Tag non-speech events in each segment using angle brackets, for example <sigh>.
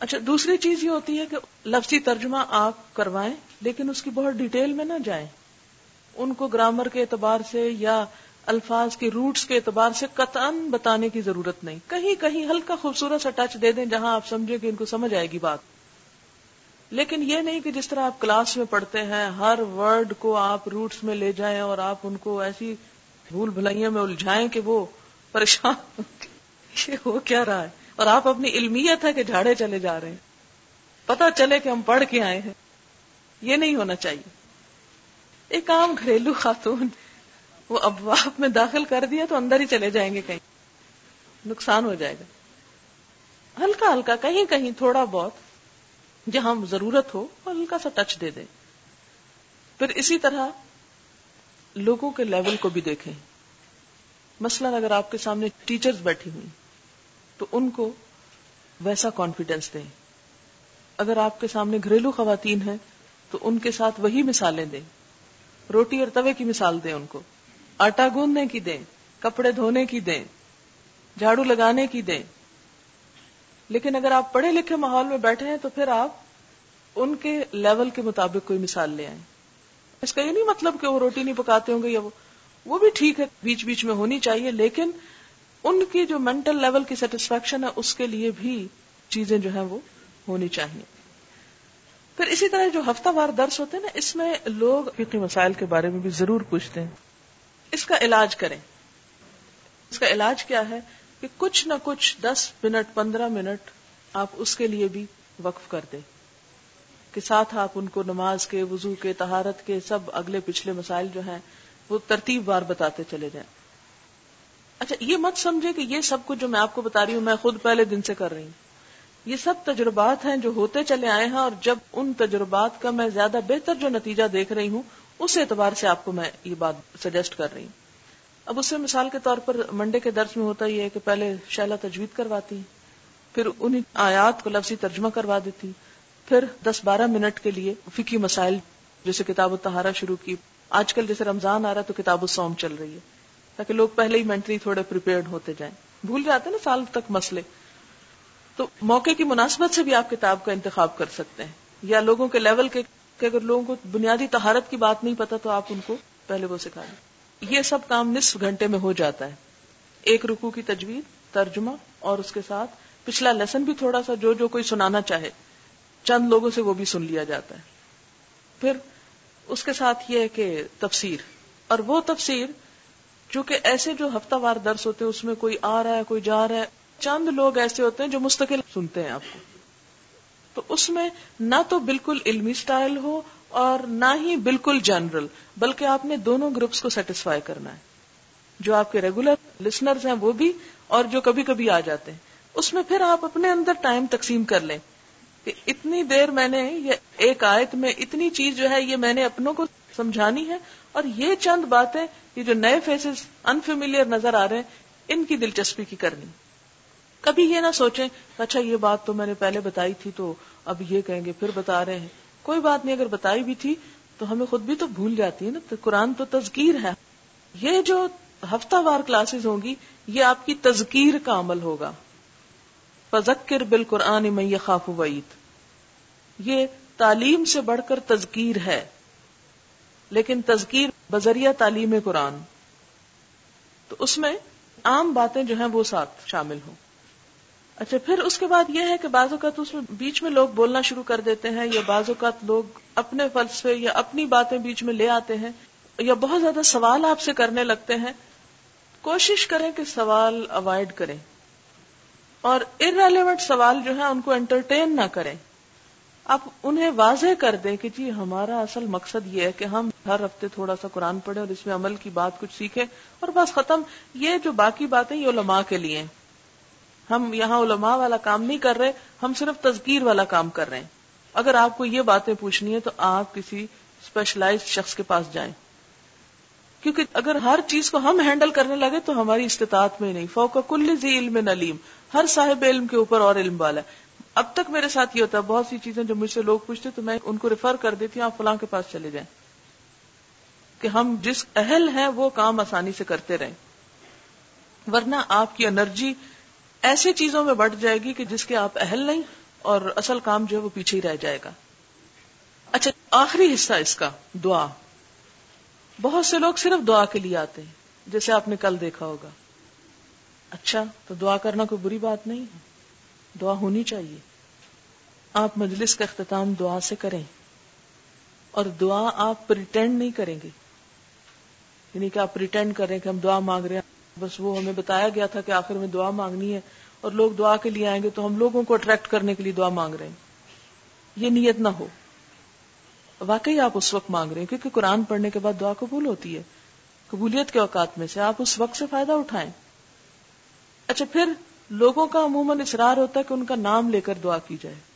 اچھا دوسری چیز یہ ہوتی ہے کہ لفظی ترجمہ آپ کروائیں، لیکن اس کی بہت ڈیٹیل میں نہ جائیں۔ ان کو گرامر کے اعتبار سے یا الفاظ کے روٹس کے اعتبار سے قطعا بتانے کی ضرورت نہیں۔ کہیں کہیں ہلکا خوبصورت سا ٹچ دے دیں جہاں آپ سمجھیں کہ ان کو سمجھ آئے گی بات۔ لیکن یہ نہیں کہ جس طرح آپ کلاس میں پڑھتے ہیں، ہر ورڈ کو آپ روٹس میں لے جائیں اور آپ ان کو ایسی بھول بھلائیوں میں الجھائیں کہ وہ پریشان <laughs> یہ ہو کیا رہا ہے؟ اور آپ اپنی علمیت ہے کہ جھاڑے چلے جا رہے ہیں۔ پتا چلے کہ ہم پڑھ کے آئے ہیں۔ یہ نہیں ہونا چاہیے۔ ایک عام گھریلو خاتون وہ ابواب میں داخل کر دیا تو اندر ہی چلے جائیں گے کہیں۔ نقصان ہو جائے گا۔ ہلکا ہلکا کہیں کہیں تھوڑا بہت جہاں ضرورت ہو ہلکا سا ٹچ دے دیں۔ پھر اسی طرح لوگوں کے لیول کو بھی دیکھیں۔ مثلا اگر آپ کے سامنے ٹیچرز بیٹھی ہوئی تو ان کو ویسا کانفیڈینس دیں۔ اگر آپ کے سامنے گھریلو خواتین ہیں، تو ان کے ساتھ وہی مثالیں دیں۔ روٹی اور توے کی مثال دیں ان کو۔ آٹا گوندنے کی دیں، کپڑے دھونے کی دیں، جھاڑو لگانے کی دیں۔ لیکن اگر آپ پڑھے لکھے ماحول میں بیٹھے ہیں، تو پھر آپ ان کے لیول کے مطابق کوئی مثال لے آئیں۔ اس کا یہ نہیں مطلب کہ وہ روٹی نہیں پکاتے ہوں گے یا وہ وہ بھی ٹھیک ہے، بیچ بیچ میں ہونی چاہیے، لیکن ان کی جو مینٹل لیول کی سیٹسفیکشن ہے، اس کے لیے بھی چیزیں جو ہیں وہ ہونی چاہیے۔ پھر اسی طرح جو ہفتہ وار درس ہوتے ہیں نا، اس میں لوگ فقی مسائل کے بارے میں بھی ضرور پوچھتے ہیں۔ اس کا علاج کریں۔ اس کا علاج کیا ہے کہ کچھ نہ کچھ دس منٹ، پندرہ منٹ آپ اس کے لیے بھی وقف کر دیں۔ کہ ساتھ آپ ان کو نماز کے، وضو کے تہارت کے، سب اگلے پچھلے مسائل جو ہیں، وہ ترتیب بار بتاتے چلے جائیں۔ اچھا یہ مت سمجھے کہ یہ سب کچھ جو میں آپ کو بتا رہی ہوں، میں خود پہلے دن سے کر رہی ہوں۔ یہ سب تجربات ہیں جو ہوتے چلے آئے ہیں اور جب ان تجربات کا میں زیادہ بہتر جو نتیجہ دیکھ رہی ہوں، اس اعتبار سے آپ کو میں یہ بات سجیسٹ کر رہی ہوں۔ اب اس سے مثال کے طور پر منڈے کے درس میں ہوتا یہ ہے کہ پہلے شیلا تجوید کرواتی، پھر انہیں آیات کو لفظی ترجمہ کروا دیتی، پھر دس بارہ منٹ کے لیے فکی مسائل، جیسے کتاب و تہارا شروع کی، آج کل جیسے رمضان آ رہا تو کتاب و سوم چل رہی ہے۔ تاکہ لوگ پہلے ہی مینٹلی تھوڑے پریپیئرڈ ہوتے جائیں۔ بھول جاتے نا سال تک مسئلے۔ تو موقع کی مناسبت سے بھی آپ کتاب کا انتخاب کر سکتے ہیں۔ یا لوگوں کے لیول کے کہ اگر لوگوں کو بنیادی تہارت کی بات نہیں پتا تو آپ ان کو پہلے وہ سکھا دیں۔ یہ سب کام نصف گھنٹے میں ہو جاتا ہے۔ ایک رکو کی تجویز ترجمہ اور اس کے ساتھ پچھلا لیسن بھی تھوڑا سا جو جو کوئی سنانا چاہے۔ چند لوگوں سے وہ بھی سن لیا جاتا ہے۔ پھر اس کے ساتھ یہ ہے کہ تفسیر۔ اور وہ تفسیر جو کہ ایسے جو ہفتہ وار درس ہوتے ہیں، اس میں کوئی آ رہا ہے، کوئی جا رہا ہے، چند لوگ ایسے ہوتے ہیں جو مستقل سنتے ہیں آپ کو۔ تو اس میں نہ تو بالکل علمی سٹائل ہو اور نہ ہی بالکل جنرل، بلکہ آپ نے دونوں گروپس کو سیٹسفائی کرنا ہے۔ جو آپ کے ریگولر لسنرز ہیں وہ بھی اور جو کبھی کبھی آ جاتے ہیں۔ اس میں پھر آپ اپنے اندر ٹائم تقسیم کر لیں کہ اتنی دیر میں نے یہ ایک آیت میں اتنی چیز جو ہے، یہ میں نے اپنوں کو سمجھانی ہے اور یہ چند باتیں یہ جو نئے فیسز انفیملیئر نظر آ رہے ہیں، ان کی دلچسپی کی کرنی۔ کبھی یہ نہ سوچیں اچھا یہ بات تو میں نے پہلے بتائی تھی تو اب یہ کہیں گے، پھر بتا رہے ہیں۔ کوئی بات نہیں، اگر بتائی بھی تھی تو ہمیں خود بھی تو بھول جاتی ہے نا۔ تو قرآن تو تذکیر ہے۔ یہ جو ہفتہ وار کلاسز ہوں گی، یہ آپ کی تذکیر کا عمل ہوگا۔ فذکر بال قرآن میں خاف وعید یہ تعلیم سے بڑھ کر تذکیر ہے۔ لیکن تذکیر بذریعہ تعلیم قرآن۔ تو اس میں عام باتیں جو ہیں وہ ساتھ شامل ہوں۔ اچھا پھر اس کے بعد یہ ہے کہ بعض اوقات اس میں بیچ میں لوگ بولنا شروع کر دیتے ہیں یا بعض اوقات لوگ اپنے فلسفے یا اپنی باتیں بیچ میں لے آتے ہیں یا بہت زیادہ سوال آپ سے کرنے لگتے ہیں۔ کوشش کریں کہ سوال اوائڈ کریں۔ اور ارریلیونٹ سوال جو ہے ان کو انٹرٹین نہ کریں۔ آپ انہیں واضح کر دیں کہ جی ہمارا اصل مقصد یہ ہے کہ ہم ہر ہفتے تھوڑا سا قرآن پڑھیں اور اس میں عمل کی بات کچھ سیکھیں اور بس ختم، یہ جو باقی باتیں یہ علماء کے لیے ہم یہاں علماء والا کام نہیں کر رہے، ہم صرف تذکیر والا کام کر رہے ہیں۔ اگر آپ کو یہ باتیں پوچھنی ہے تو آپ کسی اسپیشلائز شخص کے پاس جائیں۔ کیونکہ اگر ہر چیز کو ہم ہینڈل کرنے لگے تو ہماری استطاعت میں نہیں۔ فوق کل علم نلیم ہر صاحب علم کے اوپر اور علم والا ہے۔ اب تک میرے ساتھ یہ ہوتا ہے، بہت سی چیزیں جو مجھ سے لوگ پوچھتے تو میں ان کو ریفر کر دیتی ہوں، آپ فلاں کے پاس چلے جائیں۔ کہ ہم جس اہل ہیں، وہ کام آسانی سے کرتے رہیں۔ ورنہ آپ کی انرجی ایسی چیزوں میں بڑھ جائے گی کہ جس کے آپ اہل نہیں، اور اصل کام جو ہے وہ پیچھے ہی رہ جائے گا۔ اچھا آخری حصہ اس کا، دعا۔ بہت سے لوگ صرف دعا کے لیے آتے ہیں، جیسے آپ نے کل دیکھا ہوگا۔ اچھا تو دعا کرنا کوئی بری بات نہیں ہے۔ دعا ہونی چاہیے۔ آپ مجلس کا اختتام دعا سے کریں اور دعا آپ پریٹینڈ نہیں کریں گے۔ یعنی کہ آپ پریٹینڈ کریں کہ ہم دعا مانگ رہے ہیں۔ بس وہ ہمیں بتایا گیا تھا کہ آخر میں دعا مانگنی ہے اور لوگ دعا کے لیے آئیں گے تو ہم لوگوں کو اٹریکٹ کرنے کے لیے دعا مانگ رہے ہیں۔ یہ نیت نہ ہو۔ واقعی آپ اس وقت مانگ رہے ہیں کیونکہ قرآن پڑھنے کے بعد دعا قبول ہوتی ہے۔ قبولیت کے اوقات میں سے آپ اس وقت سے فائدہ اٹھائیں۔ اچھا پھر لوگوں کا عموماً اصرار ہوتا ہے کہ ان کا نام لے کر دعا کی جائے۔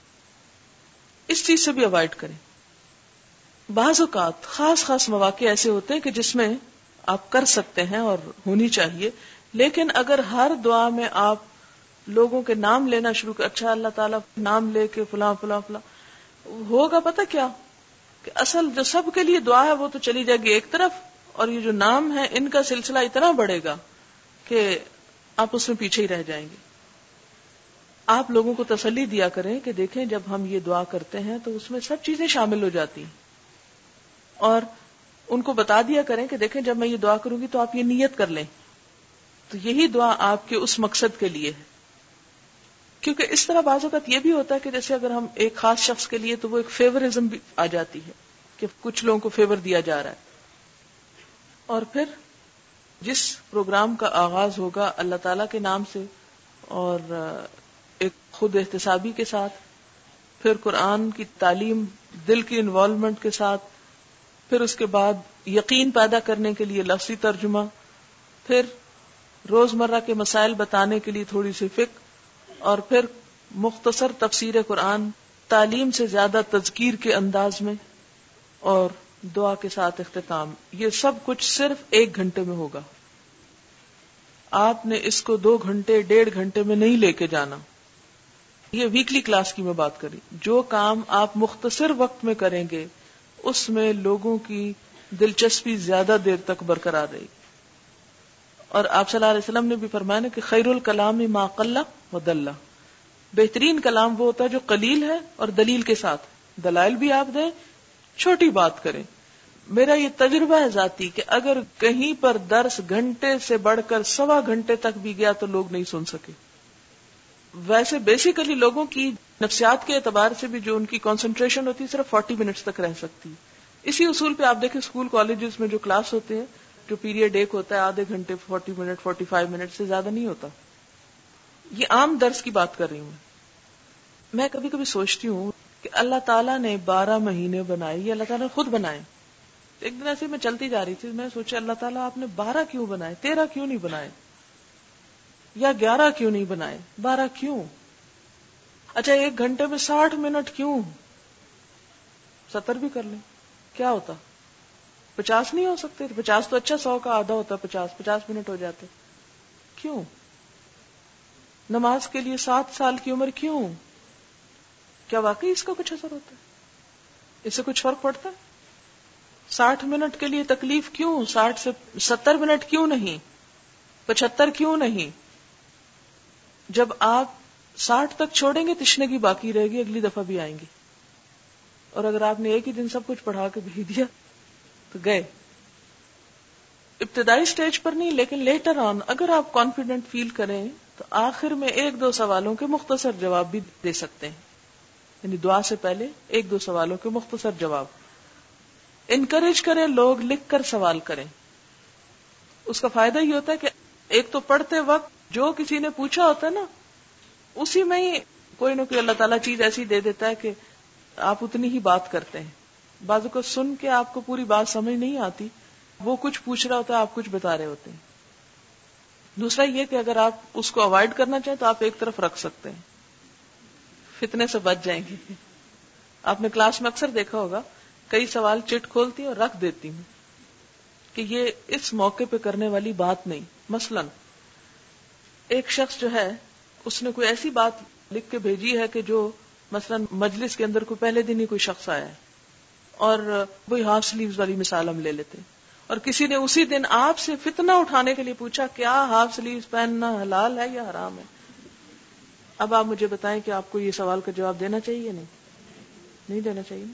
اس چیز سے بھی اوائڈ کریں۔ بعض اوقات خاص خاص مواقع ایسے ہوتے ہیں کہ جس میں آپ کر سکتے ہیں اور ہونی چاہیے، لیکن اگر ہر دعا میں آپ لوگوں کے نام لینا شروع کر اچھا اللہ تعالیٰ نام لے کے فلاں فلاں فلاں، ہوگا پتہ کیا؟ کہ اصل جو سب کے لیے دعا ہے وہ تو چلی جائے گی ایک طرف، اور یہ جو نام ہے ان کا سلسلہ اتنا بڑھے گا کہ آپ اس میں پیچھے ہی رہ جائیں گے۔ آپ لوگوں کو تسلی دیا کریں کہ دیکھیں جب ہم یہ دعا کرتے ہیں تو اس میں سب چیزیں شامل ہو جاتی ہیں۔ اور ان کو بتا دیا کریں کہ دیکھیں جب میں یہ دعا کروں گی تو آپ یہ نیت کر لیں۔ تو یہی دعا آپ کے اس مقصد کے لیے ہے۔ کیونکہ اس طرح بعض اوقات یہ بھی ہوتا ہے کہ جیسے اگر ہم ایک خاص شخص کے لیے تو وہ ایک فیورزم بھی آ جاتی ہے کہ کچھ لوگوں کو فیور دیا جا رہا ہے۔ اور پھر جس پروگرام کا آغاز ہوگا اللہ تعالی کے نام سے اور خود احتسابی کے ساتھ، پھر قرآن کی تعلیم دل کی انوالومنٹ کے ساتھ، پھر اس کے بعد یقین پیدا کرنے کے لیے لفظی ترجمہ، پھر روزمرہ کے مسائل بتانے کے لیے تھوڑی سی فکر اور پھر مختصر تفسیر قرآن تعلیم سے زیادہ تذکیر کے انداز میں اور دعا کے ساتھ اختتام۔ یہ سب کچھ صرف ایک گھنٹے میں ہوگا۔ آپ نے اس کو دو گھنٹے، ڈیڑھ گھنٹے میں نہیں لے کے جانا۔ یہ ویکلی کلاس کی میں بات کری۔ جو کام آپ مختصر وقت میں کریں گے، اس میں لوگوں کی دلچسپی زیادہ دیر تک برقرار رہی اور آپ صلی اللہ علیہ وسلم نے بھی فرمایا کہ خیر الکلام ما قلہ و بہترین کلام وہ ہوتا ہے جو قلیل ہے اور دلیل کے ساتھ۔ دلائل بھی آپ دیں، چھوٹی بات کریں۔ میرا یہ تجربہ ہے ذاتی کہ اگر کہیں پر درس گھنٹے سے بڑھ کر سوا گھنٹے تک بھی گیا تو لوگ نہیں سن سکے۔ ویسے بیسیکلی لوگوں کی نفسیات کے اعتبار سے بھی جو ان کی کانسنٹریشن ہوتی ہے، صرف فورٹی منٹس تک رہ سکتی اسی اصول پہ آپ دیکھیں اسکول کالجز میں جو کلاس ہوتے ہیں، جو پیریڈ ایک ہوتا ہے، آدھے گھنٹے forty minute forty five minute سے زیادہ نہیں ہوتا۔ یہ عام درس کی بات کر رہی ہوں میں کبھی کبھی سوچتی ہوں کہ اللہ تعالیٰ نے بارہ مہینے بنائے، یہ اللہ تعالیٰ نے خود بنائے۔ ایک دن ایسے میں چلتی جا رہی تھی، میں سوچا اللہ تعالیٰ آپ نے بارہ کیوں بنائے؟ تیرہ کیوں نہیں بنائے؟ یا گیارہ کیوں نہیں بنائے؟ بارہ کیوں؟ اچھا ایک گھنٹے میں ساٹھ منٹ کیوں؟ ستر بھی کر لیں۔ کیا ہوتا؟ پچاس نہیں ہو سکتے؟ پچاس تو اچھا سو کا آدھا ہوتا، پچاس پچاس منٹ ہو جاتے۔ کیوں؟ نماز کے لیے سات سال کی عمر کیوں؟ کیا واقعی اس کا کچھ اثر ہوتا ہے؟ اس سے کچھ فرق پڑتا ہے؟ ساٹھ منٹ کے لیے تکلیف کیوں؟ ساٹھ سے ستر منٹ کیوں نہیں؟ پچہتر کیوں نہیں؟ جب آپ ساٹھ تک چھوڑیں گے تشنے باقی رہے گی، اگلی دفعہ بھی آئیں گی۔ اور اگر آپ نے ایک ہی دن سب کچھ پڑھا کے بھیج دیا، تو گئے۔ ابتدائی سٹیج پر نہیں، لیکن لیٹر آن، اگر آپ کانفیڈنٹ فیل کریں، تو آخر میں ایک دو سوالوں کے مختصر جواب بھی دے سکتے ہیں۔ یعنی دعا سے پہلے ایک دو سوالوں کے مختصر جواب۔ انکریج کریں، لوگ لکھ کر سوال کریں۔ اس کا فائدہ یہ ہوتا ہے کہ ایک تو پڑھتے وقت جو کسی نے پوچھا ہوتا ہے نا، اسی میں ہی کوئی نہ کوئی اللہ تعالیٰ چیز ایسی دے دیتا ہے کہ آپ اتنی ہی بات کرتے ہیں۔ بازو کو سن کے آپ کو پوری بات سمجھ نہیں آتی، وہ کچھ پوچھ رہا ہوتا ہے، آپ کچھ بتا رہے ہوتے ہیں۔ دوسرا یہ کہ اگر آپ اس کو اوائڈ کرنا چاہیں تو آپ ایک طرف رکھ سکتے ہیں۔ فتنے سے بچ جائیں گے۔ آپ نے کلاس میں اکثر دیکھا ہوگا، کئی سوال چٹ کھولتی اور رکھ دیتی ہوں کہ یہ اس موقع پہ کرنے والی بات نہیں۔ مثلاً ایک شخص جو ہے، اس نے کوئی ایسی بات لکھ کے بھیجی ہے کہ جو مثلا مجلس کے اندر کوئی پہلے دن ہی کوئی شخص آیا ہے اور وہی ہاف سلیوز والی مثال ہم لے لیتے اور کسی نے اسی دن آپ سے فتنہ اٹھانے کے لیے پوچھا، کیا ہاف سلیوز پہننا حلال ہے یا حرام ہے؟ اب آپ مجھے بتائیں کہ آپ کو یہ سوال کا جواب دینا چاہیے نہیں؟ نہیں دینا چاہیے۔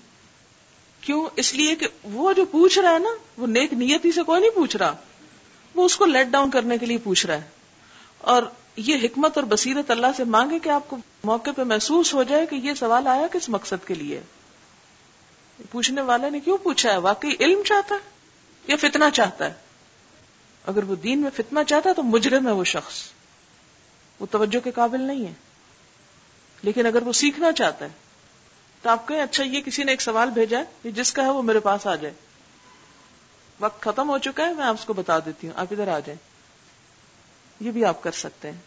کیوں؟ اس لیے کہ وہ جو پوچھ رہا ہے نا، وہ نیک نیتی سے کوئی نہیں پوچھ رہا۔ وہ اس کو لیٹ ڈاؤن کرنے کے لیے پوچھ رہا ہے۔ اور یہ حکمت اور بصیرت اللہ سے مانگے کہ آپ کو موقع پہ محسوس ہو جائے کہ یہ سوال آیا کس مقصد کے لیے؟ پوچھنے والے نے کیوں پوچھا ہے؟ واقعی علم چاہتا ہے یا فتنہ چاہتا ہے؟ اگر وہ دین میں فتنہ چاہتا ہے تو مجرم ہے وہ شخص۔ وہ توجہ کے قابل نہیں ہے۔ لیکن اگر وہ سیکھنا چاہتا ہے، تو آپ کہیں اچھا یہ کسی نے ایک سوال بھیجا ہے جس کا ہے وہ میرے پاس آ جائے۔ وقت ختم ہو چکا ہے، میں آپ کو بتا دیتی ہوں۔ آپ ادھر آ جائیں۔ یہ بھی آپ کر سکتے ہیں۔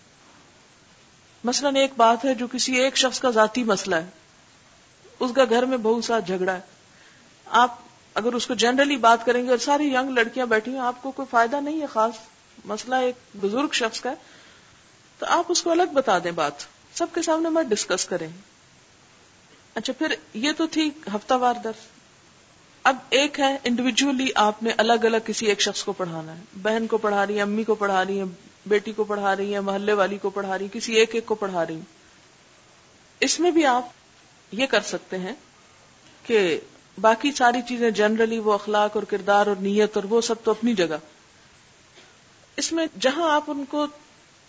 مثلا ایک بات ہے جو کسی ایک شخص کا ذاتی مسئلہ ہے۔ اس کا گھر میں بہت سا جھگڑا ہے۔ آپ اگر اس کو جنرلی بات کریں گے اور ساری ینگ لڑکیاں بیٹھی ہیں، آپ کو کوئی فائدہ نہیں ہے خاص مسئلہ ایک بزرگ شخص کا ہے تو آپ اس کو الگ بتا دیں بات۔ سب کے سامنے مت ڈسکس کریں۔ اچھا پھر یہ تو تھی ہفتہ وار درس۔ اب ایک ہے انڈیویجلی آپ نے الگ الگ کسی ایک شخص کو پڑھانا ہے۔ بہن کو پڑھا رہی ہے امی کو پڑھا رہی ہے بیٹی کو پڑھا رہی ہے محلے والی کو پڑھا رہی کسی ایک ایک کو پڑھا رہی اس میں بھی آپ یہ کر سکتے ہیں کہ باقی ساری چیزیں جنرلی وہ اخلاق اور کردار اور نیت اور وہ سب تو اپنی جگہ۔ اس میں جہاں آپ ان کو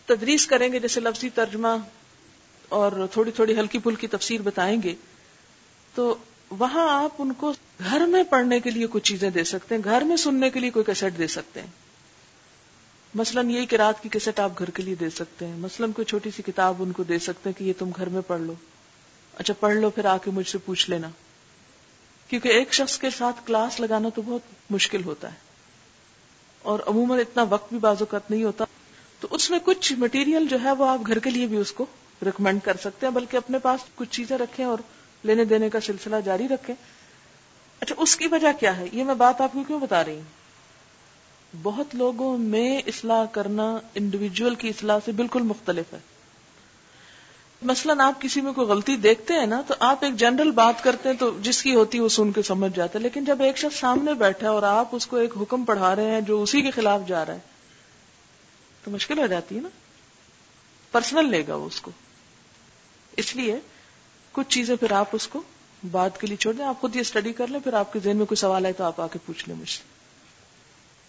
تدریس کریں گے، جیسے لفظی ترجمہ اور تھوڑی تھوڑی ہلکی پھلکی تفسیر بتائیں گے، تو وہاں آپ ان کو گھر میں پڑھنے کے لیے کچھ چیزیں دے سکتے ہیں، گھر میں سننے کے لیے کوئی کیسٹ دے سکتے ہیں۔ مثلاً یہی کہ رات کی کیسٹ آپ گھر کے لیے دے سکتے ہیں۔ مثلاً کوئی چھوٹی سی کتاب ان کو دے سکتے ہیں کہ یہ تم گھر میں پڑھ لو۔ اچھا پڑھ لو، پھر آ کے مجھ سے پوچھ لینا۔ کیونکہ ایک شخص کے ساتھ کلاس لگانا تو بہت مشکل ہوتا ہے۔ اور عموماً اتنا وقت بھی بازو نہیں ہوتا۔ تو اس میں کچھ مٹیریل جو ہے وہ آپ گھر کے لیے بھی اس کو ریکمینڈ کر سکتے ہیں، بلکہ اپنے پاس کچھ چیزیں رکھیں اور لینے دینے کا سلسلہ جاری رکھیں۔ اچھا اس کی وجہ کیا ہے؟ یہ میں بات آپ کو کیوں بتا رہی ہوں؟ بہت لوگوں میں اصلاح کرنا انڈیویجل کی اصلاح سے بالکل مختلف ہے۔ مثلاً آپ کسی میں کوئی غلطی دیکھتے ہیں نا، تو آپ ایک جنرل بات کرتے ہیں تو جس کی ہوتی ہے وہ سن کے سمجھ جاتا ہے لیکن جب ایک شخص سامنے بیٹھا ہے اور آپ اس کو ایک حکم پڑھا رہے ہیں جو اسی کے خلاف جا رہا ہے، تو مشکل ہو جاتی ہے نا۔ پرسنل لے گا وہ اس کو۔ اس لیے کچھ چیزیں پھر آپ اس کو بات کے لیے چھوڑ دیں۔ آپ خود یہ اسٹڈی کر لیں، پھر آپ کے ذہن میں کوئی سوال ہے تو آپ آ کے پوچھ لیں مجھ سے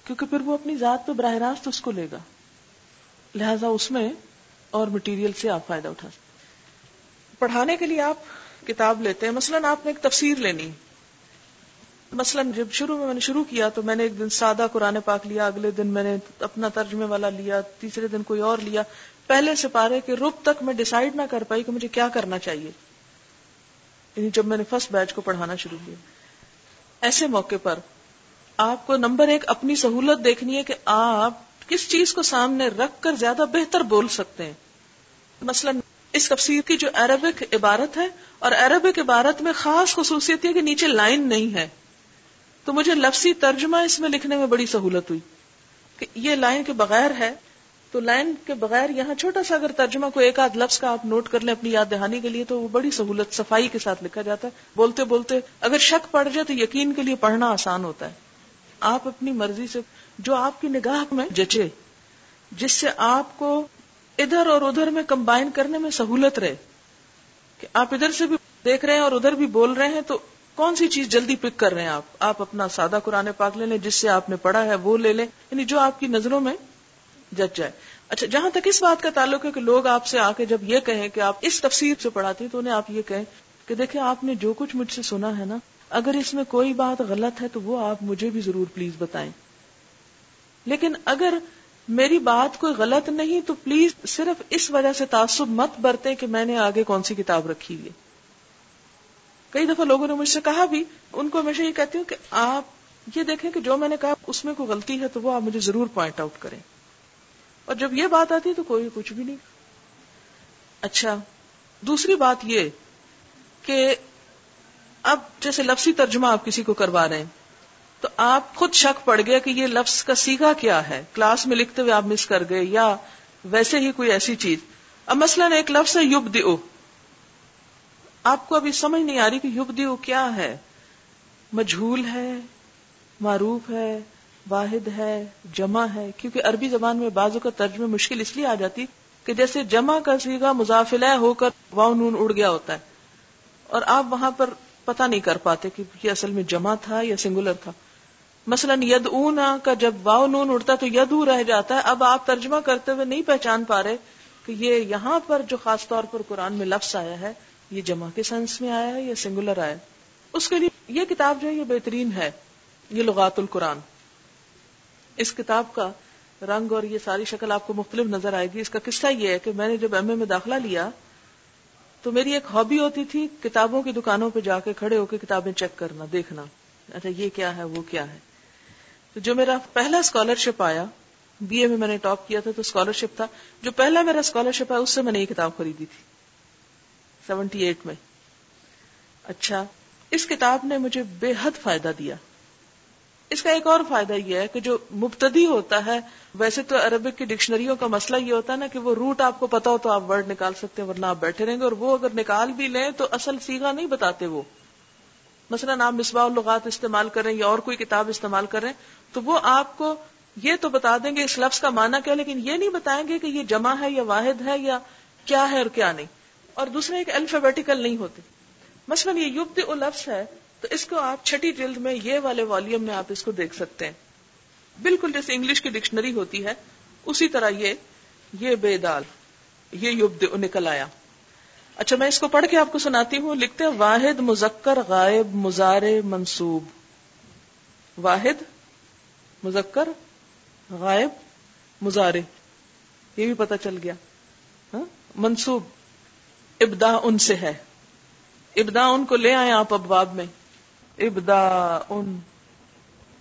کیونکہ پھر وہ اپنی ذات پہ براہ راست اس کو لے گا۔ لہذا اس میں اور مٹیریل سے آپ فائدہ اٹھا سکتے پڑھانے کے لیے آپ کتاب لیتے ہیں۔ مثلاً آپ نے ایک تفسیر لینی۔ مثلاً جب شروع میں میں نے شروع کیا تو میں نے ایک دن سادہ قرآن پاک لیا، اگلے دن میں نے اپنا ترجمے والا لیا، تیسرے دن کوئی اور لیا۔ پہلے سے پارے کے رب تک میں ڈسائڈ نہ کر پائی کہ مجھے کیا کرنا چاہیے۔ یعنی جب میں نے فرسٹ بیچ کو پڑھانا شروع کیا۔ ایسے موقع پر آپ کو نمبر ایک اپنی سہولت دیکھنی ہے کہ آپ کس چیز کو سامنے رکھ کر زیادہ بہتر بول سکتے ہیں۔ مثلا اس تفسیر کی جو عربک عبارت ہے اور عربک عبارت میں خاص خصوصیت یہ کہ نیچے لائن نہیں ہے۔ تو مجھے لفظی ترجمہ اس میں لکھنے میں بڑی سہولت ہوئی کہ یہ لائن کے بغیر ہے۔ تو لائن کے بغیر یہاں چھوٹا سا اگر ترجمہ کو ایک آدھ لفظ کا آپ نوٹ کر لیں اپنی یاد دہانی کے لیے تو وہ بڑی سہولت صفائی کے ساتھ لکھا جاتا ہے۔ بولتے بولتے اگر شک پڑ جائے تو یقین کے لیے پڑھنا آسان ہوتا ہے۔ آپ اپنی مرضی سے جو آپ کی نگاہ میں جچے، جس سے آپ کو ادھر اور ادھر میں کمبائن کرنے میں سہولت رہے۔ کہ آپ ادھر سے بھی دیکھ رہے ہیں اور ادھر بھی بول رہے ہیں، تو کون سی چیز جلدی پک کر رہے ہیں آپ؟ آپ اپنا سادہ قرآن پاک لے لیں، جس سے آپ نے پڑھا ہے وہ لے لیں۔ یعنی جو آپ کی نظروں میں جج جائے۔ اچھا جہاں تک اس بات کا تعلق ہے کہ لوگ آپ سے آ کے جب یہ کہیں کہ آپ اس تفسیر سے پڑھاتے ہیں، تو انہیں آپ یہ کہیں کہ دیکھیں، آپ نے جو کچھ مجھ سے سنا ہے نا اگر اس میں کوئی بات غلط ہے تو وہ آپ مجھے بھی ضرور پلیز بتائیں۔ لیکن اگر میری بات کوئی غلط نہیں تو پلیز صرف اس وجہ سے تعصب مت برتے کہ میں نے آگے کون سی کتاب رکھی ہے۔ کئی دفعہ لوگوں نے مجھ سے کہا بھی، ان کو ہمیشہ یہ کہتی ہوں کہ آپ یہ دیکھیں کہ جو میں نے کہا اس میں کوئی غلطی ہے تو وہ آپ مجھے ضرور پوائنٹ آؤٹ کریں۔ اور جب یہ بات آتی ہے تو کوئی کچھ بھی نہیں۔ اچھا دوسری بات یہ کہ اب جیسے لفظی ترجمہ آپ کسی کو کروا رہے ہیں، تو آپ خود شک پڑ گیا کہ یہ لفظ کا سیگا کیا ہے۔ کلاس میں لکھتے ہوئے آپ مس کر گئے، یا ویسے ہی کوئی ایسی چیز۔ اب مثلاً ایک لفظ ہے یوب دیو آپ کو ابھی سمجھ نہیں آ رہی کہ یوب دیو کیا ہے۔ مجھول ہے، معروف ہے، واحد ہے، جمع ہے۔ کیونکہ عربی زبان میں بازو کا ترجمہ مشکل اس لیے آ جاتی کہ جیسے جمع کا سیگا مزافلہ ہو کر واؤ نون اڑ گیا ہوتا ہے۔ اور آپ وہاں پر پتہ نہیں کر پاتے کہ یہ اصل میں جمع تھا یا سنگولر تھا۔ مثلا ید اونا کا جب واؤ نون اڑتا تو ید رہ جاتا ہے۔ اب آپ ترجمہ کرتے ہوئے نہیں پہچان پا رہے کہ یہ یہاں پر جو خاص طور پر قرآن میں لفظ آیا ہے، یہ جمع کے سینس میں آیا ہے یا سنگولر آیا اس کے لیے یہ کتاب جو ہے یہ بہترین ہے، یہ لغات القرآن۔ اس کتاب کا رنگ اور یہ ساری شکل آپ کو مختلف نظر آئے گی۔ اس کا قصہ یہ ہے کہ میں نے جب ایم اے میں داخلہ لیا تو میری ایک ہابی ہوتی تھی کتابوں کی دکانوں پہ جا کے کھڑے ہو کے کتابیں چیک کرنا، دیکھنا۔ اچھا یہ کیا ہے، وہ کیا ہے؟ تو جو میرا پہلا اسکالرشپ آیا بی اے میں میں نے ٹاپ کیا تھا، تو اسکالرشپ تھا۔ جو پہلا میرا اسکالرشپ آیا، اس سے میں نے یہ کتاب خریدی تھی۔ سیونٹی ایٹ میں۔ اچھا اس کتاب نے مجھے بے حد فائدہ دیا۔ اس کا ایک اور فائدہ یہ ہے کہ جو مبتدی ہوتا ہے، ویسے تو عربک کی ڈکشنریوں کا مسئلہ یہ ہوتا ہے نا کہ وہ روٹ آپ کو پتا ہو تو آپ ورڈ نکال سکتے ہیں، ورنہ آپ بیٹھے رہیں گے اور وہ اگر نکال بھی لیں تو اصل سیگا نہیں بتاتے وہ۔ مثلا آپ مصباح الغات استعمال کریں یا اور کوئی کتاب استعمال کریں تو وہ آپ کو یہ تو بتا دیں گے اس لفظ کا معنی کیا، لیکن یہ نہیں بتائیں گے کہ یہ جمع ہے یا واحد ہے یا کیا ہے اور کیا نہیں۔ اور دوسرے، ایک الفابیٹیکل نہیں ہوتے۔ مثلا یہ یوب لفظ ہے تو اس کو آپ چھٹی جلد میں یہ والے والیوم میں آپ اس کو دیکھ سکتے ہیں۔ بالکل جیسے انگلش کی ڈکشنری ہوتی ہے، اسی طرح یہ یہ بے دال، یہ یوب نکل آیا۔ اچھا میں اس کو پڑھ کے آپ کو سناتی ہوں۔ لکھتے ہیں، واحد مذکر، غائب، مزار منصوب۔ واحد مذکر، غائب مزارے یہ بھی پتا چل گیا۔ ہاں؟ منصوب ابدا ان سے ہے۔ ابدا ان کو لے آئے آپ ابواب میں۔ ابدا ان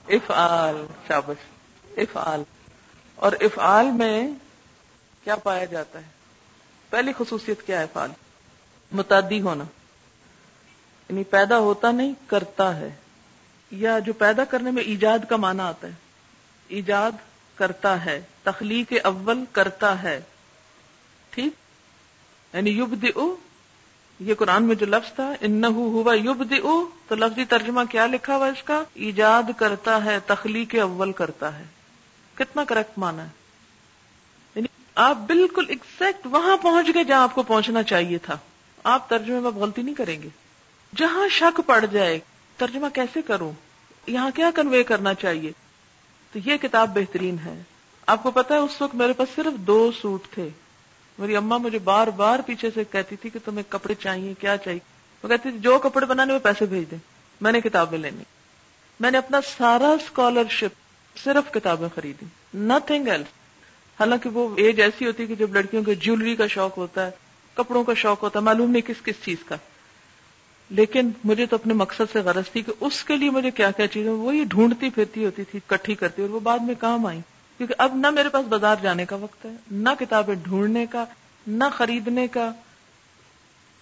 افعال، شابش، افعال۔ اور افعال میں کیا پایا جاتا ہے؟ پہلی خصوصیت کیا ہے افعال؟ متعدی ہونا۔ یعنی پیدا ہوتا نہیں، کرتا ہے۔ یا جو پیدا کرنے میں ایجاد کا معنی آتا ہے۔ ایجاد کرتا ہے، تخلیق اول کرتا ہے۔ ٹھیک؟ یعنی یوب یہ قرآن میں جو لفظ تھا ان ہوا یوب تو لفظی ترجمہ کیا لکھا ہوا اس کا؟ ایجاد کرتا ہے، تخلیق اول کرتا ہے۔ کتنا کریکٹ مانا ہے۔ یعنی آپ بالکل ایکزیکٹ وہاں پہنچ گئے جہاں آپ کو پہنچنا چاہیے تھا۔ آپ ترجمے میں غلطی نہیں کریں گے۔ جہاں شک پڑ جائے، ترجمہ کیسے کروں؟ یہاں کیا کنوے کرنا چاہیے؟ تو یہ کتاب بہترین ہے۔ آپ کو پتا ہے، اس وقت میرے پاس صرف دو سوٹ تھے۔ میری اما مجھے بار بار پیچھے سے کہتی تھی کہ تمہیں کپڑے چاہیے، کیا چاہیے؟ وہ کہتی تھی، جو کپڑے بنانے میں پیسے بھیج دیں۔ میں نے کتابیں لینی میں نے اپنا سارا اسکالرشپ صرف کتابیں خریدی نتنگ ایلس حالانکہ وہ ایج ایسی ہوتی ہے کہ جب لڑکیوں کے جیولری کا شوق ہوتا ہے، کپڑوں کا شوق ہوتا ہے، معلوم نہیں کس کس چیز کا۔ لیکن مجھے تو اپنے مقصد سے غرض تھی کہ اس کے لیے مجھے کیا کیا چیزیں وہ یہ ڈھونڈتی پھرتی ہوتی تھی، کٹھی کرتی، اور وہ بعد میں کام آئی کیونکہ اب نہ میرے پاس بازار جانے کا وقت ہے، نہ کتابیں ڈھونڈنے کا، نہ خریدنے کا۔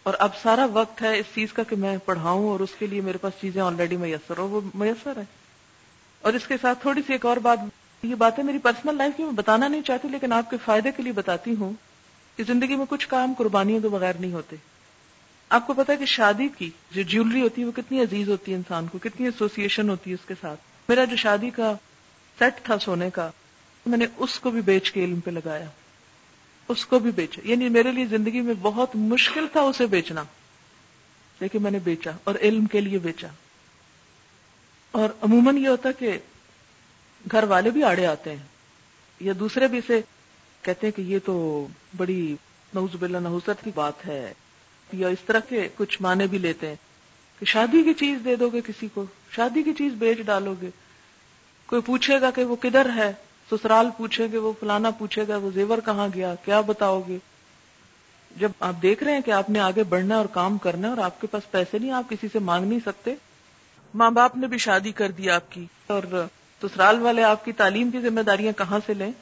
اور اب سارا وقت ہے اس چیز کا کہ میں پڑھاؤں اور اس کے لیے میرے پاس چیزیں آلریڈی میسر ہو وہ میسر ہے اور اس کے ساتھ تھوڑی سی ایک اور بات، یہ باتیں میری پرسنل لائف کی، میں بتانا نہیں چاہتی لیکن آپ کے فائدے کے لیے بتاتی ہوں کہ زندگی میں کچھ کام قربانیوں کے بغیر نہیں ہوتے۔ آپ کو پتا کہ شادی کی جو جیولری ہوتی ہے وہ کتنی عزیز ہوتی ہے انسان کو، کتنی ایسوسیشن ہوتی ہے اس کے ساتھ۔ میرا جو شادی کا سیٹ تھا سونے کا میں نے اس کو بھی بیچ کے علم پہ لگایا۔ اس کو بھی بیچا۔ یعنی میرے لیے زندگی میں بہت مشکل تھا اسے بیچنا، لیکن میں نے بیچا اور علم کے لیے بیچا۔ اور عموماً یہ ہوتا کہ گھر والے بھی آڑے آتے ہیں، یا دوسرے بھی اسے کہتے ہیں کہ یہ تو بڑی نوز بلا نحوست کی بات ہے، یا اس طرح کے کچھ معنی بھی لیتے ہیں کہ شادی کی چیز دے دو گے کسی کو، شادی کی چیز بیچ ڈالو گے۔ کوئی پوچھے گا کہ وہ کدھر ہے؟ سسرال پوچھے گے، وہ فلانا پوچھے گا، وہ زیور کہاں گیا؟ کیا بتاؤ گے؟ جب آپ دیکھ رہے ہیں کہ آپ نے آگے بڑھنا اور کام کرنا اور آپ کے پاس پیسے نہیں، آپ کسی سے مانگ نہیں سکتے؟ ماں باپ نے بھی شادی کر دی آپ کی اور سسرال والے آپ کی تعلیم کی ذمہ داریاں کہاں سے لیں؟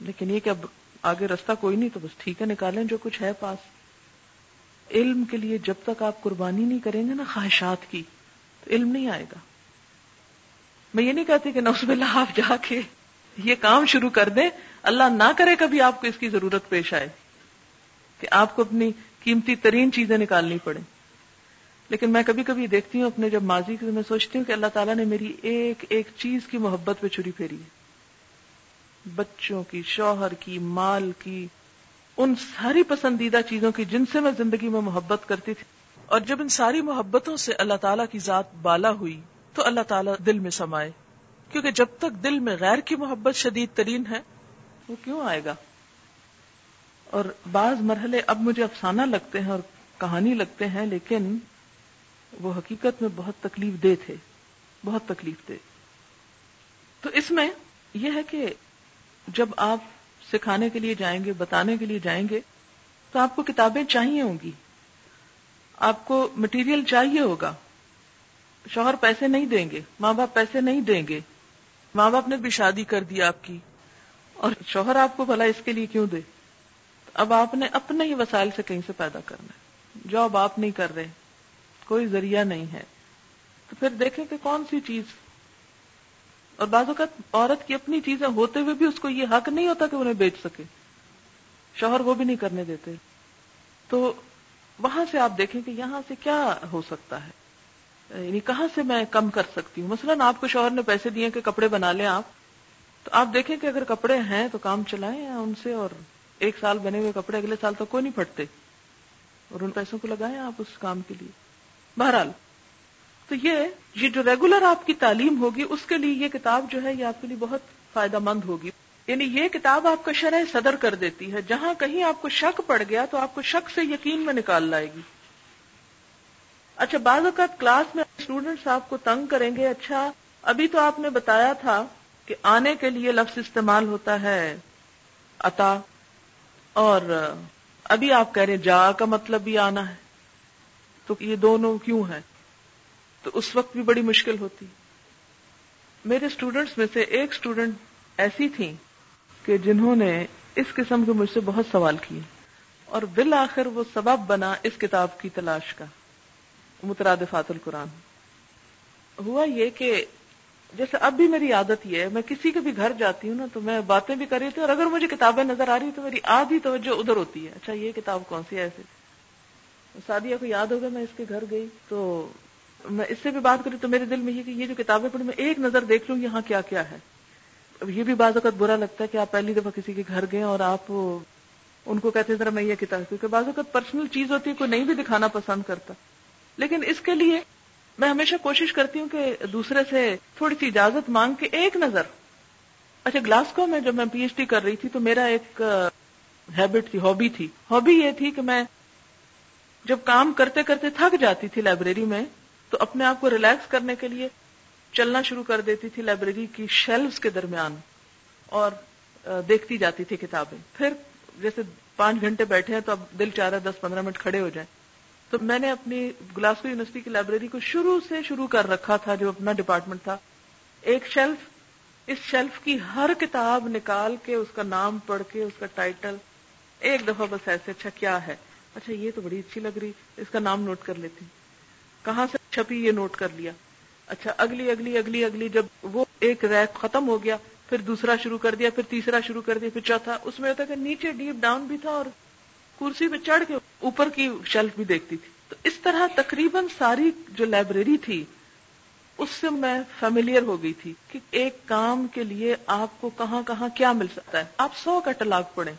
لیکن یہ کہ اب آگے رستہ کوئی نہیں، تو بس ٹھیک ہے نکالیں جو کچھ ہے پاس۔ علم کے لیے جب تک آپ قربانی نہیں کریں گے نا خواہشات کی، تو علم نہیں آئے گا۔ میں یہ نہیں کہتی کہ نوز باللہ آپ جا کے یہ کام شروع کر دیں، اللہ نہ کرے کبھی آپ کو اس کی ضرورت پیش آئے کہ آپ کو اپنی قیمتی ترین چیزیں نکالنی پڑے لیکن میں کبھی کبھی دیکھتی ہوں اپنے جب ماضی کی میں سوچتی ہوں کہ اللہ تعالیٰ نے میری ایک ایک چیز کی محبت پہ چھری پھیری۔ ہے بچوں کی، شوہر کی، مال کی، ان ساری پسندیدہ چیزوں کی جن سے میں زندگی میں محبت کرتی تھی۔ اور جب ان ساری محبتوں سے اللہ تعالیٰ کی ذات بالا ہوئی تو اللہ تعالیٰ دل میں سمائے۔ کیونکہ جب تک دل میں غیر کی محبت شدید ترین ہے، وہ کیوں آئے گا؟ اور بعض مرحلے اب مجھے افسانہ لگتے ہیں اور کہانی لگتے ہیں، لیکن وہ حقیقت میں بہت تکلیف دہ تھے، بہت تکلیف دہ۔ تو اس میں یہ ہے کہ جب آپ سکھانے کے لیے جائیں گے، بتانے کے لیے جائیں گے، تو آپ کو کتابیں چاہیے ہوں گی۔ آپ کو مٹیریل چاہیے ہوگا۔ شوہر پیسے نہیں دیں گے، ماں باپ پیسے نہیں دیں گے۔ ماں باپ نے بھی شادی کر دی آپ کی اور شوہر آپ کو بھلا اس کے لیے کیوں دے؟ اب آپ نے اپنے ہی وسائل سے کہیں سے پیدا کرنا ہے۔ جاب آپ نہیں کر رہے، کوئی ذریعہ نہیں ہے۔ تو پھر دیکھیں کہ کون سی چیز۔ اور بعض اوقات عورت کی اپنی چیزیں ہوتے ہوئے بھی اس کو یہ حق نہیں ہوتا کہ انہیں بیچ سکے۔ شوہر وہ بھی نہیں کرنے دیتے۔ تو وہاں سے آپ دیکھیں کہ یہاں سے کیا ہو سکتا ہے۔ یعنی کہاں سے میں کم کر سکتی ہوں؟ مثلاً آپ کو شوہر نے پیسے دیے کہ کپڑے بنا لیں آپ، تو آپ دیکھیں کہ اگر کپڑے ہیں تو کام چلائیں ان سے، اور ایک سال بنے ہوئے کپڑے اگلے سال تک کوئی نہیں پھٹتے، اور ان پیسوں کو لگائیں آپ اس کام کے لیے۔ بہرحال، تو یہ یہ جو ریگولر آپ کی تعلیم ہوگی، اس کے لیے یہ کتاب جو ہے یہ آپ کے لیے بہت فائدہ مند ہوگی۔ یعنی یہ کتاب آپ کا شرح صدر کر دیتی ہے۔ جہاں کہیں آپ کو شک پڑ گیا تو آپ کو شک سے یقین میں نکال لائے گی۔ اچھا بعض اوقات کلاس میں اسٹوڈینٹس آپ کو تنگ کریں گے اچھا ابھی تو آپ نے بتایا تھا کہ آنے کے لیے لفظ استعمال ہوتا ہے اتا اور ابھی آپ کہہ رہے ہیں، جا کا مطلب بھی آنا ہے، تو یہ دونوں کیوں ہے تو اس وقت بھی بڑی مشکل ہوتی۔ میرے اسٹوڈینٹس میں سے ایک اسٹوڈینٹ ایسی تھی کہ جنہوں نے اس قسم کے مجھ سے بہت سوال کیے، اور بالآخر وہ سبب بنا اس کتاب کی تلاش کا۔ مترادفات القرآن۔ ہوا یہ کہ جیسے اب بھی میری عادت یہ ہے، میں کسی کے بھی گھر جاتی ہوں نا تو میں باتیں بھی کر رہی تھی اور اگر مجھے کتابیں نظر آ رہی تو میری آدھی توجہ ادھر ہوتی ہے۔ اچھا یہ کتاب کون سی ہے ایسے؟ سادیا کو یاد ہوگا میں اس کے گھر گئی تو میں اس سے بھی بات کری تو میرے دل میں یہ کہ یہ جو کتابیں پڑھی، میں ایک نظر دیکھ لوں یہاں کیا کیا ہے۔ اب یہ بھی بعض اوقات برا لگتا ہے کہ آپ پہلی دفعہ کسی کے گھر گئے اور آپ ان کو کہتے ذرا میں یہ کتاب، کیونکہ بعض اوقات پرسنل چیز ہوتی ہے، کوئی نہیں بھی دکھانا پسند کرتا۔ لیکن اس کے لیے میں ہمیشہ کوشش کرتی ہوں کہ دوسرے سے تھوڑی سی اجازت مانگ کے ایک نظر۔ اچھا گلاسکو میں جب میں پی ایچ ڈی کر رہی تھی تو میرا ایک ہیبٹ تھی ہابی تھی۔ ہابی یہ تھی کہ میں جب کام کرتے کرتے تھک جاتی تھی لائبریری میں تو اپنے آپ کو ریلیکس کرنے کے لیے چلنا شروع کر دیتی تھی لائبریری کی شیلفز کے درمیان اور دیکھتی جاتی تھی کتابیں۔ پھر جیسے پانچ گھنٹے بیٹھے ہیں تو اب دل چاہ رہا ہے دس پندرہ منٹ کھڑے ہو جائیں۔ تو میں نے اپنی گلاسکو یونیورسٹی کی لائبریری کو شروع سے شروع کر رکھا تھا، جو اپنا ڈپارٹمنٹ تھا۔ ایک شیلف اس شیلف کی ہر کتاب نکال کے اس کا نام پڑھ کے، اس کا ٹائٹل ایک دفعہ بس ایسے اچھا کیا ہے؟ اچھا یہ تو بڑی اچھی لگ رہی، اس کا نام نوٹ کر لیتی۔ کہاں سے؟ اچھا، چھپی یہ نوٹ کر لیا۔ اچھا اگلی اگلی اگلی اگلی، جب وہ ایک ریک ختم ہو گیا، پھر دوسرا شروع کر دیا، پھر تیسرا شروع کر دیا، پھر چوتھا۔ اس میں ہوتا کہ نیچے ڈیپ ڈاؤن بھی تھا اور کرسی پہ چڑھ کے اوپر کی شیلف بھی دیکھتی تھی۔ تو اس طرح تقریباً ساری جو لائبریری تھی، اس سے میں فیملیئر ہو گئی تھی کہ ایک کام کے لیے آپ کو کہاں کہاں کیا مل سکتا ہے۔ آپ سو کا پڑھیں،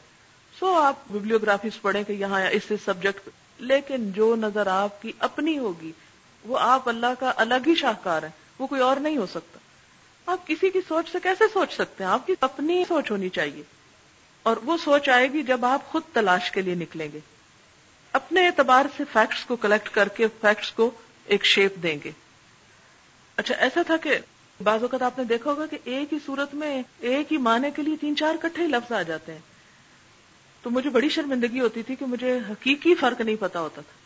سو آپ ویبلیوگرافیز پڑھیں کہ یہاں اس سبجیکٹ لیکن جو نظر آپ کی اپنی ہوگی، وہ آپ اللہ کا الگ ہی شاہکار ہے وہ کوئی اور نہیں ہو سکتا۔ آپ کسی کی سوچ سے کیسے سوچ سکتے ہیں؟ آپ کی اپنی سوچ ہونی چاہیے۔ اور وہ سوچ آئے گی جب آپ خود تلاش کے لیے نکلیں گے۔ اپنے اعتبار سے فیکٹس کو کلیکٹ کر کے فیکٹس کو ایک شیپ دیں گے۔ اچھا ایسا تھا کہ بعض اوقات آپ نے دیکھا ہوگا کہ ایک ہی صورت میں ایک ہی معنی کے لیے تین چار کٹھے لفظ آ جاتے ہیں۔ تو مجھے بڑی شرمندگی ہوتی تھی کہ مجھے حقیقی فرق نہیں پتا ہوتا تھا۔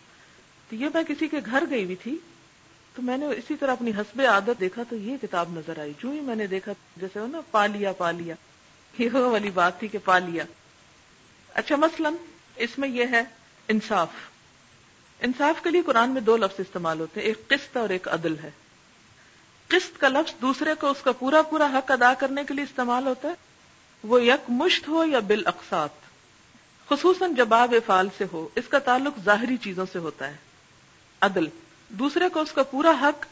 تو یہ میں کسی کے گھر گئی ہوئی تھی، تو میں نے اسی طرح اپنی حسب عادت دیکھا تو یہ کتاب نظر آئی۔ جو ہی میں نے دیکھا، جیسے ہو نا، پالیا پالیا۔ یہ والی بات تھی کہ پالیا اچھا مثلا اس میں یہ ہے، انصاف۔ انصاف کے لیے قرآن میں دو لفظ استعمال ہوتے ہیں، ایک قسط اور ایک عدل ہے۔ قسط کا لفظ دوسرے کو اس کا پورا پورا حق ادا کرنے کے لیے استعمال ہوتا ہے، وہ یک مشت ہو یا بال اقساط خصوصاً جباب فال سے ہو، اس کا تعلق ظاہری چیزوں سے ہوتا ہے۔ عدل۔ دوسرے کو اس کا پورا حق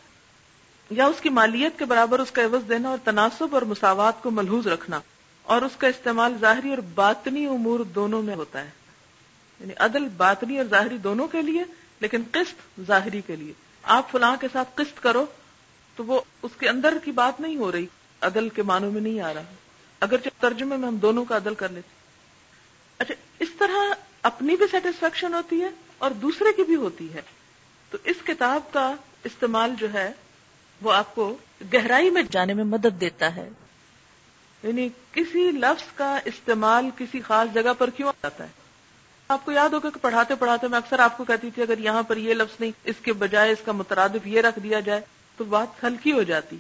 یا اس کی مالیت کے برابر اس کا عوض دینا اور تناسب اور مساوات کو ملحوظ رکھنا۔ اور اس کا استعمال ظاہری اور باطنی امور دونوں میں ہوتا ہے۔ یعنی عدل، باطنی اور ظاہری دونوں کے لیے، لیکن قسط ظاہری کے لیے۔ آپ فلاں کے ساتھ قسط کرو تو وہ اس کے اندر کی بات نہیں ہو رہی۔ عدل کے معنوں میں نہیں آ رہا۔ اگر ترجمے میں ہم دونوں کا عدل کر لیتے اچھا اس طرح اپنی بھی سیٹسفیکشن ہوتی ہے اور دوسرے کی بھی ہوتی ہے۔ تو اس کتاب کا استعمال جو ہے، وہ آپ کو گہرائی میں جانے میں مدد دیتا ہے۔ یعنی کسی لفظ کا استعمال کسی خاص جگہ پر کیوں آتا ہے؟ آپ کو یاد ہوگا کہ پڑھاتے پڑھاتے میں اکثر آپ کو کہتی تھی، اگر یہاں پر یہ لفظ نہیں، اس کے بجائے اس کا مترادف یہ رکھ دیا جائے تو بات ہلکی ہو جاتی۔